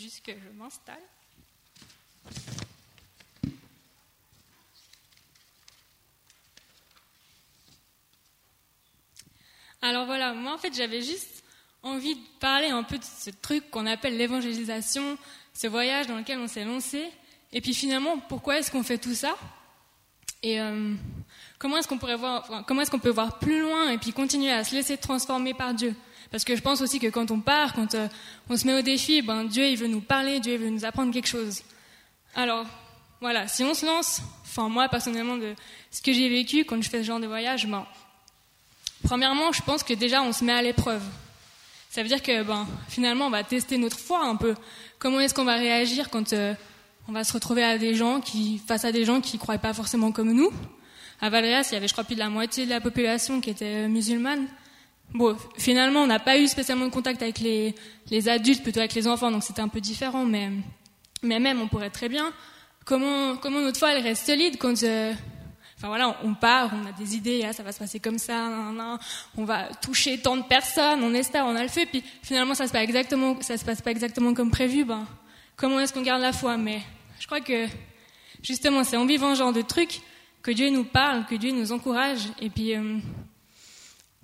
juste que je m'installe. Alors voilà, moi en fait j'avais juste envie de parler un peu de ce truc qu'on appelle l'évangélisation, ce voyage dans lequel on s'est lancé, et puis finalement pourquoi est-ce qu'on fait tout ça, et euh, comment est-ce qu'on pourrait voir, comment est-ce qu'on peut voir plus loin et puis continuer à se laisser transformer par Dieu? Parce que je pense aussi que quand on part, quand euh, on se met au défi, ben Dieu il veut nous parler, Dieu il veut nous apprendre quelque chose. Alors voilà, si on se lance, enfin moi personnellement de ce que j'ai vécu quand je fais ce genre de voyage, ben Premièrement, je pense que déjà on se met à l'épreuve. Ça veut dire que ben, finalement on va tester notre foi un peu. Comment est-ce qu'on va réagir quand euh, on va se retrouver à des gens qui, face à des gens qui ne croient pas forcément comme nous? À Valréas, il y avait je crois plus de la moitié de la population qui était euh, musulmane. Bon, finalement on n'a pas eu spécialement de contact avec les, les adultes, plutôt avec les enfants, donc c'était un peu différent, mais, mais même on pourrait très bien. Comment, comment notre foi elle reste solide quand... Euh, Enfin voilà, on part, on a des idées, ah, ça va se passer comme ça, on va toucher tant de personnes, on espère, on a le fait, puis finalement ça se passe exactement, ça se passe pas exactement comme prévu. Ben, comment est-ce qu'on garde la foi? Mais je crois que justement, c'est en vivant ce genre de trucs que Dieu nous parle, que Dieu nous encourage, et puis, euh,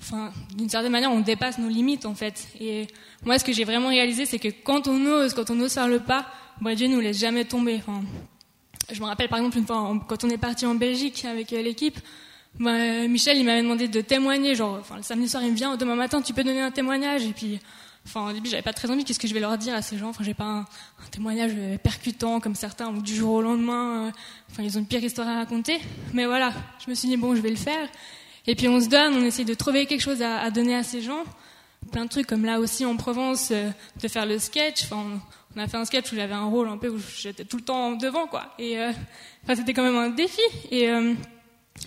enfin, d'une certaine manière, on dépasse nos limites en fait. Et moi, ce que j'ai vraiment réalisé, c'est que quand on ose, quand on ose faire le pas, ben, Dieu nous laisse jamais tomber. Enfin, je me rappelle par exemple une fois, quand on est parti en Belgique avec euh, l'équipe, bah, Michel il m'avait demandé de témoigner. Genre, le samedi soir il me vient, demain matin tu peux donner un témoignage? Et puis, enfin, au début j'avais pas très envie. Qu'est-ce que je vais leur dire à ces gens? Enfin, j'ai pas un, témoignage euh, percutant comme certains ou du jour au lendemain. Euh, enfin, ils ont une pire histoire à raconter. Mais voilà, je me suis dit bon, je vais le faire. Et puis on se donne, on essaye de trouver quelque chose à, donner à ces gens. Plein de trucs comme là aussi en Provence, de faire le sketch. Enfin, on a fait un sketch où j'avais un rôle un peu où j'étais tout le temps devant, quoi. Et euh, enfin, c'était quand même un défi. Et euh,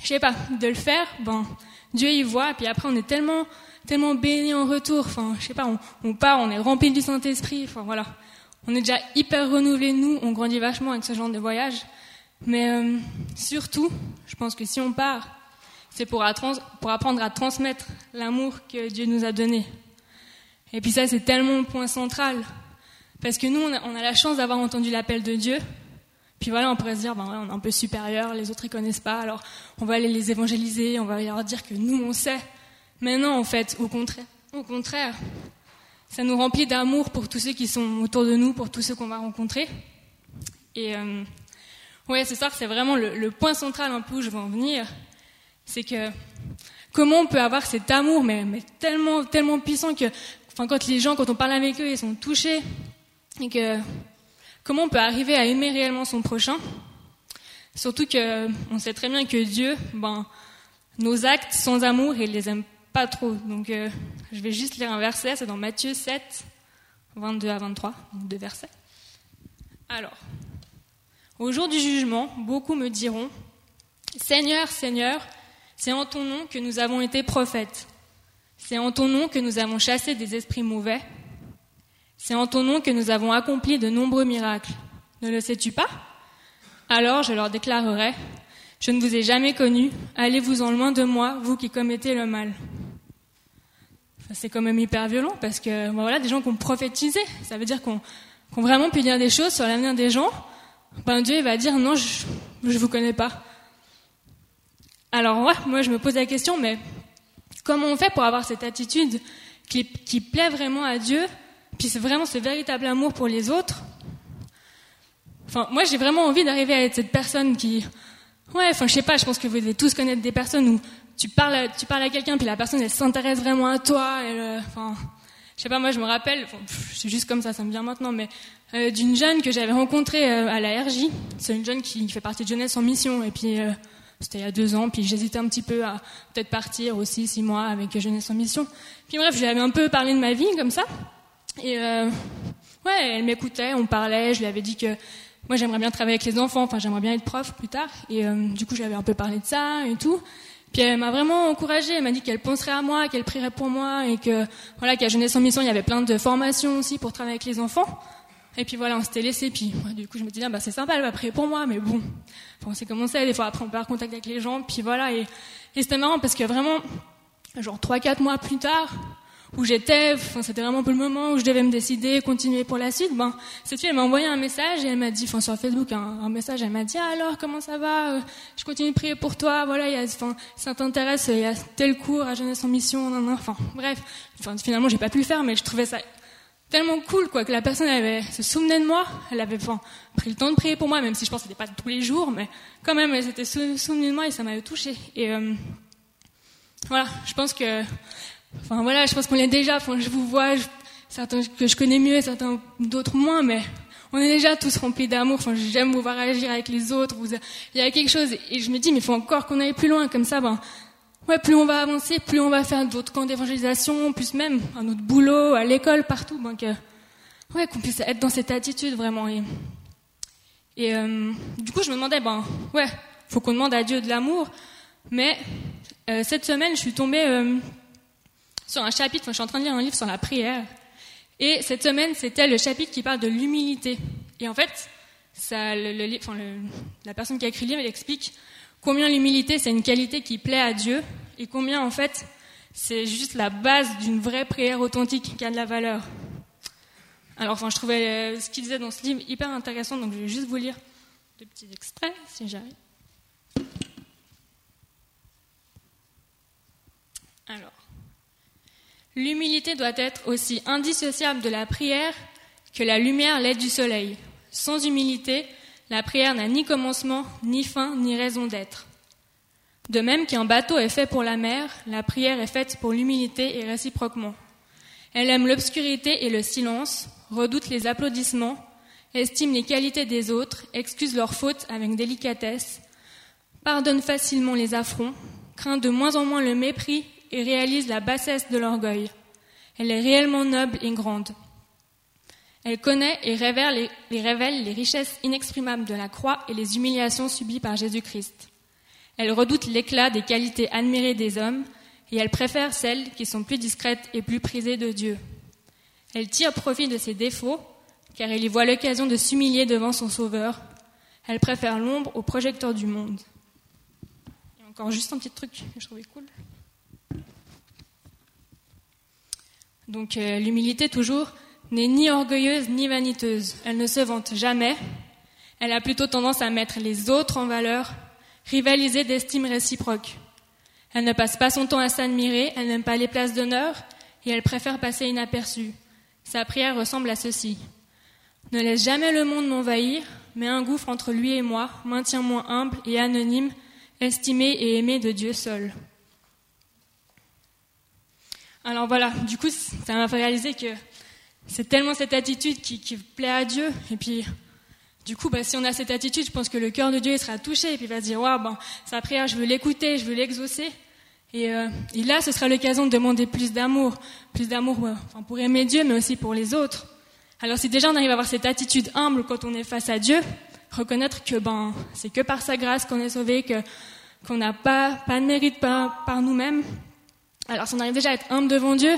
je sais pas, de le faire, ben Dieu y voit. Et puis après, on est tellement tellement béni en retour. Enfin, je sais pas, on, part, on est rempli du Saint Esprit. Enfin voilà, on est déjà hyper renouvelé nous. On grandit vachement avec ce genre de voyage. Mais euh, surtout, je pense que si on part, c'est pour, apprendre à transmettre l'amour que Dieu nous a donné. Et puis ça, c'est tellement le point central. Parce que nous, on a, la chance d'avoir entendu l'appel de Dieu. Puis voilà, on pourrait se dire, ben on est un peu supérieur, les autres ils connaissent pas, alors on va aller les évangéliser, on va leur dire que nous on sait. Mais non, en fait, au contraire, au contraire, ça nous remplit d'amour pour tous ceux qui sont autour de nous, pour tous ceux qu'on va rencontrer. Et euh, ouais, ce soir, c'est vraiment le, point central un peu où je veux en venir, c'est que comment on peut avoir cet amour, mais, tellement, tellement puissant que, enfin, quand les gens, quand on parle avec eux, ils sont touchés, et que comment on peut arriver à aimer réellement son prochain? Surtout que on sait très bien que Dieu, ben, nos actes sans amour, il les aime pas trop. Donc, euh, je vais juste lire un verset, c'est dans Matthieu 7, 22 à 23, deux versets. Alors, au jour du jugement, beaucoup me diront Seigneur, Seigneur, c'est en ton nom que nous avons été prophètes. C'est en ton nom que nous avons chassé des esprits mauvais. C'est en ton nom que nous avons accompli de nombreux miracles. Ne le sais-tu pas? Alors je leur déclarerai, je ne vous ai jamais connu, allez-vous-en loin de moi, vous qui commettez le mal. c'est quand même hyper violent parce que voilà, des gens qui ont prophétisé, ça veut dire qu'on qu vraiment pu dire des choses sur l'avenir des gens. Ben Dieu va dire non, je ne vous connais pas. Alors ouais, moi je me pose la question, mais comment on fait pour avoir cette attitude qui, qui plaît vraiment à Dieu puis c'est vraiment ce véritable amour pour les autres? Enfin, moi, j'ai vraiment envie d'arriver à être cette personne qui, ouais, enfin, je sais pas, je pense que vous devez tous connaître des personnes où tu parles, à, tu parles à quelqu'un, puis la personne, elle s'intéresse vraiment à toi. Elle, euh, enfin, je sais pas, moi, je me rappelle, c'est juste comme ça, ça me vient maintenant, mais euh, d'une jeune que j'avais rencontrée euh, à la RJ. C'est une jeune qui fait partie de Jeunesse en Mission, et puis c'était il y a deux ans, puis j'hésitais un petit peu à peut-être partir aussi six mois avec Jeunesse en Mission. Puis bref, je lui avais un peu parlé de ma vie comme ça. Et euh, ouais, elle m'écoutait, on parlait, je lui avais dit que moi j'aimerais bien travailler avec les enfants, enfin j'aimerais bien être prof plus tard. Et euh, du coup, j'avais un peu parlé de ça et tout. Puis elle m'a vraiment encouragée, elle m'a dit qu'elle penserait à moi, qu'elle prierait pour moi et que voilà qu'à Jeunesse en Mission, il y avait plein de formations aussi pour travailler avec les enfants. Et puis voilà, on s'était laissé. Puis du coup, je me disais, ah, bah c'est sympa, elle va prier pour moi, mais bon, enfin, on sait comment c'est. Des fois, après, on perd contact avec les gens. Puis voilà, et, et c'était marrant parce que vraiment, genre trois, quatre mois plus tard, où j'étais, enfin, c'était vraiment pour le moment où je devais me décider, continuer pour la suite. Ben, cette fille, m'a envoyé un message et elle m'a dit, enfin, sur Facebook, un, message, elle m'a dit, ah, alors, comment ça va? Euh, je continue de prier pour toi, voilà, il y a, enfin, ça t'intéresse, il y a tel cours à Jeunesse en Mission, enfin, bref. Enfin, finalement, j'ai pas pu le faire, mais je trouvais ça tellement cool, quoi, que la personne avait, se souvenait de moi, elle avait, enfin, pris le temps de prier pour moi, même si je pense que c'était pas tous les jours, mais quand même, elle s'était souvenue de moi et ça m'avait touché. Et, euh, voilà, je pense que Enfin voilà, je pense qu'on est déjà. Enfin, je vous vois, certains que je connais mieux, certains d'autres moins, mais on est déjà tous remplis d'amour. Enfin, j'aime vous voir agir avec les autres. Vous, il y a quelque chose, et je me dis, mais il faut encore qu'on aille plus loin, comme ça, ben, ouais, plus on va avancer, plus on va faire d'autres camps d'évangélisation, plus même un autre boulot, à l'école, partout, ben, que, ouais, qu'on puisse être dans cette attitude vraiment. Et, euh, du coup, je me demandais, ben, ouais, faut qu'on demande à Dieu de l'amour, mais euh, cette semaine, je suis tombée euh, sur un chapitre, je suis en train de lire un livre sur la prière. Et cette semaine, c'était le chapitre qui parle de l'humilité. Et en fait, ça, la personne qui a écrit le livre, elle explique combien l'humilité, c'est une qualité qui plaît à Dieu, et combien, en fait, c'est juste la base d'une vraie prière authentique qui a de la valeur. Alors, enfin, je trouvais euh, ce qu'il disait dans ce livre hyper intéressant, donc je vais juste vous lire deux petits extraits, si j'arrive. Alors, L'humilité doit être aussi indissociable de la prière que la lumière l'est du soleil. Sans humilité, la prière n'a ni commencement, ni fin, ni raison d'être. De même qu'un bateau est fait pour la mer, la prière est faite pour l'humilité et réciproquement. Elle aime l'obscurité et le silence, redoute les applaudissements, estime les qualités des autres, excuse leurs fautes avec délicatesse, pardonne facilement les affronts, craint de moins en moins le mépris et réalise la bassesse de l'orgueil. Elle est réellement noble et grande. Elle connaît et révèle les, richesses inexprimables de la croix et les humiliations subies par Jésus-Christ. Elle redoute l'éclat des qualités admirées des hommes et elle préfère celles qui sont plus discrètes et plus prisées de Dieu. Elle tire profit de ses défauts car elle y voit l'occasion de s'humilier devant son Sauveur. Elle préfère l'ombre au projecteur du monde. Et encore juste un petit truc que je trouvais cool. Donc euh, l'humilité toujours n'est ni orgueilleuse ni vaniteuse. Elle ne se vante jamais. Elle a plutôt tendance à mettre les autres en valeur, rivaliser d'estime réciproque. Elle ne passe pas son temps à s'admirer, elle n'aime pas les places d'honneur et elle préfère passer inaperçue. Sa prière ressemble à ceci. Ne laisse jamais le monde m'envahir, mais un gouffre entre lui et moi, maintiens-moi humble et anonyme, estimé et aimé de Dieu seul. Alors voilà, du coup, ça m'a fait réaliser que c'est tellement cette attitude qui, plaît à Dieu. Et puis, du coup, bah, si on a cette attitude, je pense que le cœur de Dieu sera touché. Et puis il va se dire, waouh, ben, sa prière, je veux l'écouter, je veux l'exaucer. Et, euh, et, là, ce sera l'occasion de demander plus d'amour. Plus d'amour pour aimer Dieu, mais aussi pour les autres. Alors si déjà on arrive à avoir cette attitude humble quand on est face à Dieu, reconnaître que ben, c'est que par sa grâce qu'on est sauvé, que, qu'on n'a pas, pas de mérite par, par nous-mêmes, alors si on arrive déjà à être humble devant Dieu,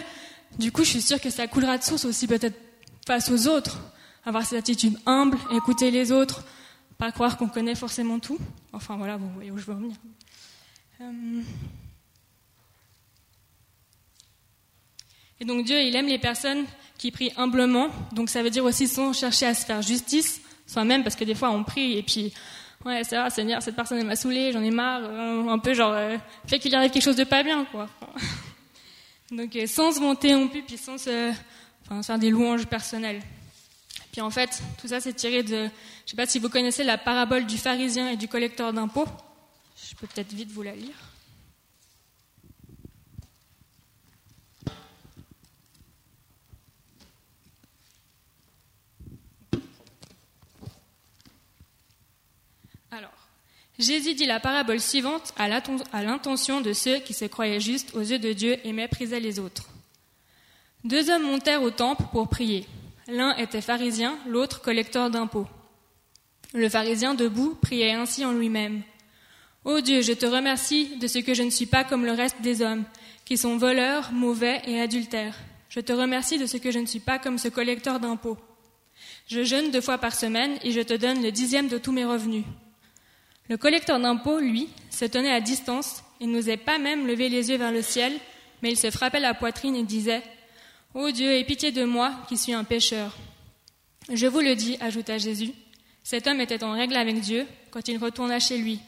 du coup je suis sûre que ça coulera de source aussi peut-être face aux autres. Avoir cette attitude humble, écouter les autres, pas croire qu'on connaît forcément tout. Enfin voilà, vous voyez où je veux en venir. Euh, et donc Dieu, il aime les personnes qui prient humblement. Donc ça veut dire aussi sans chercher à se faire justice soi-même, parce que des fois on prie et puis ouais c'est vrai Seigneur cette personne elle m'a saoulé j'en ai marre euh, un peu genre euh, fait qu'il arrive quelque chose de pas bien quoi donc euh, sans se monter en puis sans se faire des louanges personnelles. Puis en fait tout ça c'est tiré de je sais pas si vous connaissez la parabole du pharisien et du collecteur d'impôts. Je peux peut-être vite vous la lire Jésus dit la parabole suivante à l'intention de ceux qui se croyaient justes aux yeux de Dieu et méprisaient les autres. Deux hommes montèrent au temple pour prier. L'un était pharisien, l'autre collecteur d'impôts. Le pharisien debout priait ainsi en lui-même. Ô Dieu, je te remercie de ce que je ne suis pas comme le reste des hommes, qui sont voleurs, mauvais et adultères. Je te remercie de ce que je ne suis pas comme ce collecteur d'impôts. Je jeûne deux fois par semaine et je te donne le dixième de tous mes revenus. Le collecteur d'impôts, lui, se tenait à distance et n'osait pas même lever les yeux vers le ciel, mais il se frappait la poitrine et disait Ô Dieu, aie pitié de moi qui suis un pécheur. Je vous le dis, ajouta Jésus, cet homme était en règle avec Dieu quand il retourna chez lui,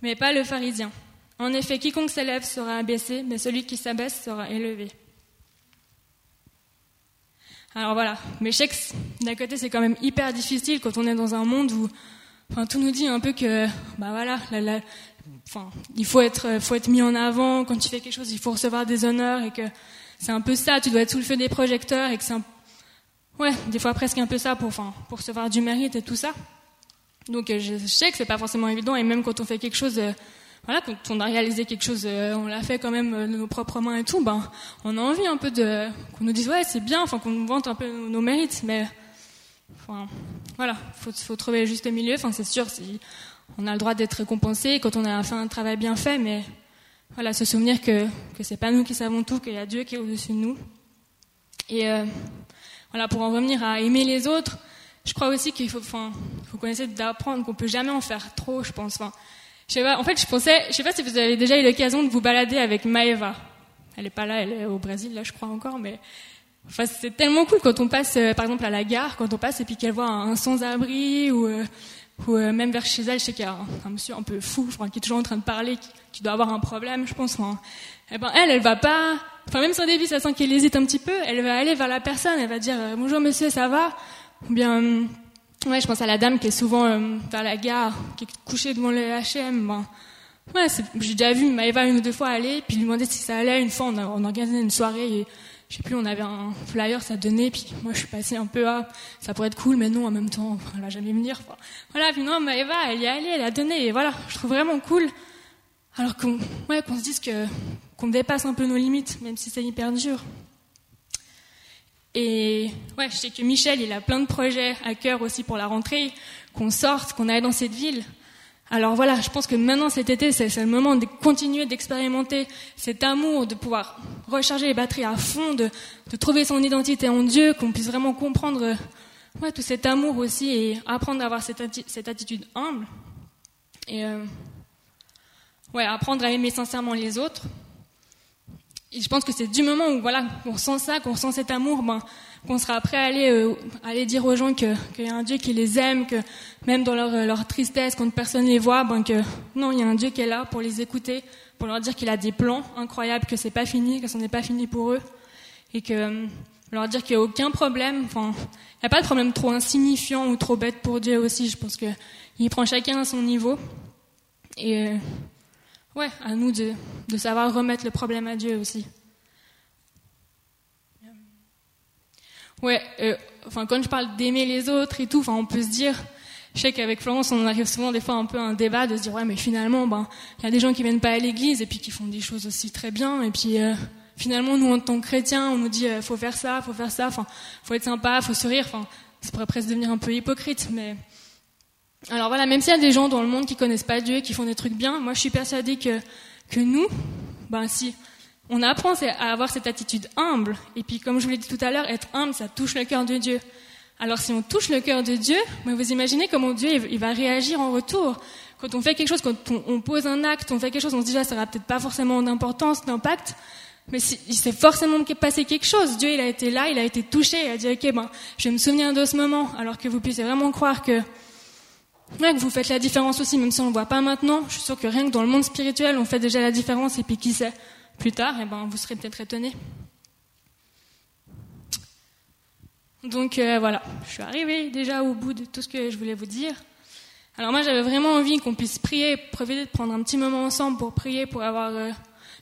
mais pas le pharisien. En effet, quiconque s'élève sera abaissé, mais celui qui s'abaisse sera élevé. Alors voilà, mais d'un côté, c'est quand même hyper difficile quand on est dans un monde où enfin, tout nous dit un peu que, bah voilà, enfin, il faut être, faut être mis en avant, quand tu fais quelque chose, il faut recevoir des honneurs, et que c'est un peu ça, tu dois être sous le feu des projecteurs, et que c'est ouais, des fois presque un peu ça pour, enfin, pour recevoir du mérite et tout ça. Donc je sais que c'est pas forcément évident, et même quand on fait quelque chose, euh, voilà, quand on a réalisé quelque chose, euh, on l'a fait quand même euh, de nos propres mains et tout, ben, on a envie un peu de, qu'on nous dise ouais, c'est bien, enfin, qu'on nous vante un peu nos, mérites, mais, voilà, faut, faut trouver le juste milieu, enfin, c'est sûr, on a le droit d'être récompensé quand on a fait un travail bien fait, mais, voilà, se souvenir que, que c'est pas nous qui savons tout, qu'il y a Dieu qui est au-dessus de nous. Et, euh, voilà, pour en revenir à aimer les autres, je crois aussi qu'il faut, enfin, faut connaître d'apprendre qu'on peut jamais en faire trop, je pense, sais pas, en fait, je pensais, je sais pas si vous avez déjà eu l'occasion de vous balader avec Maeva. Elle est pas là, elle est au Brésil, là, je crois encore, mais enfin, c'est tellement cool quand on passe, euh, par exemple, à la gare, quand on passe et puis qu'elle voit un, sans-abri ou, euh, ou euh, même vers chez elle, je sais qu'il y a un, monsieur un peu fou, enfin, qui est toujours en train de parler, qui, doit avoir un problème, je pense. Enfin, eh ben, elle, elle va pas, enfin, même si au ça sent qu'elle hésite un petit peu, elle va aller vers la personne, elle va dire, bonjour monsieur, ça va? Ou bien, Ouais, je pense à la dame qui est souvent euh, vers la gare, qui est couchée devant le H&M. Ben, ouais, j'ai déjà vu Maëva une ou deux fois aller, puis lui demander si ça allait. Une fois, on, a, on organisé une soirée et je sais plus, on avait un flyer, ça donnait, puis moi je suis passée un peu à, ça pourrait être cool, mais non, en même temps, elle va jamais venir. voilà, puis non, Maëva, elle y est allée, elle a donné, et voilà, je trouve vraiment cool. Alors qu'on, ouais, qu'on se dise que, qu'on dépasse un peu nos limites, même si c'est hyper dur. Et ouais, je sais que Michel, il a plein de projets à cœur aussi pour la rentrée, qu'on sorte, qu'on aille dans cette ville. Alors voilà, je pense que maintenant cet été, c'est le moment de continuer d'expérimenter cet amour, de pouvoir recharger les batteries à fond, de, trouver son identité en Dieu, qu'on puisse vraiment comprendre ouais, tout cet amour aussi et apprendre à avoir cette, cette attitude humble. Et euh, ouais, apprendre à aimer sincèrement les autres. Et je pense que c'est du moment où voilà, qu'on ressent ça, qu'on ressent cet amour, ben, qu'on sera prêt à aller, euh, aller dire aux gens qu'il y a un Dieu qui les aime, que même dans leur, leur tristesse, quand personne les voit, ben, que non, il y a un Dieu qui est là pour les écouter, pour leur dire qu'il a des plans incroyables, que c'est pas fini, que ce n'est pas fini pour eux, et que euh, leur dire qu'il n'y a aucun problème. Enfin, il n'y a pas de problème trop insignifiant ou trop bête pour Dieu aussi. Je pense que il prend chacun à son niveau. Et euh, Ouais, à nous de, de savoir remettre le problème à Dieu aussi. Ouais, euh, enfin quand je parle d'aimer les autres et tout, enfin on peut se dire, je sais qu'avec Florence on arrive souvent des fois un peu à un débat de se dire ouais mais finalement ben il y a des gens qui viennent pas à l'église et puis qui font des choses aussi très bien et puis euh, finalement nous en tant que chrétiens on nous dit euh, faut faire ça, faut faire ça, enfin faut être sympa, faut sourire, enfin ça pourrait presque devenir un peu hypocrite mais alors voilà, même s'il y a des gens dans le monde qui connaissent pas Dieu qui font des trucs bien, moi je suis persuadée que, que nous, ben si on apprend à avoir cette attitude humble, et puis comme je vous l'ai dit tout à l'heure, être humble, ça touche le cœur de Dieu. Alors si on touche le cœur de Dieu, ben, vous imaginez comment Dieu il va réagir en retour. Quand on fait quelque chose, quand on, pose un acte, on fait quelque chose, on se dit ah, ça n'aura peut-être pas forcément d'importance, d'impact, mais il s'est forcément passé quelque chose. Dieu il a été là, il a été touché, il a dit ok ben je vais me souvenir de ce moment, alors que vous puissiez vraiment croire que Vous faites la différence aussi, même si on ne le voit pas maintenant. Je suis sûre que rien que dans le monde spirituel, on fait déjà la différence, et puis qui sait, plus tard, eh ben, vous serez peut-être étonnés. Donc euh, voilà, je suis arrivée déjà au bout de tout ce que je voulais vous dire. Alors moi, j'avais vraiment envie qu'on puisse prier, profiter de prendre un petit moment ensemble pour prier, pour avoir euh,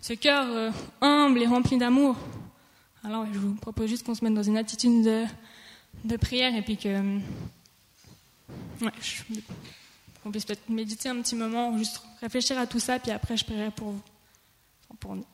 ce cœur euh, humble et rempli d'amour. Alors je vous propose juste qu'on se mette dans une attitude de, de prière et puis que Ouais, on puisse peut-être méditer un petit moment, juste réfléchir à tout ça, puis après je prierai pour vous, pour nous.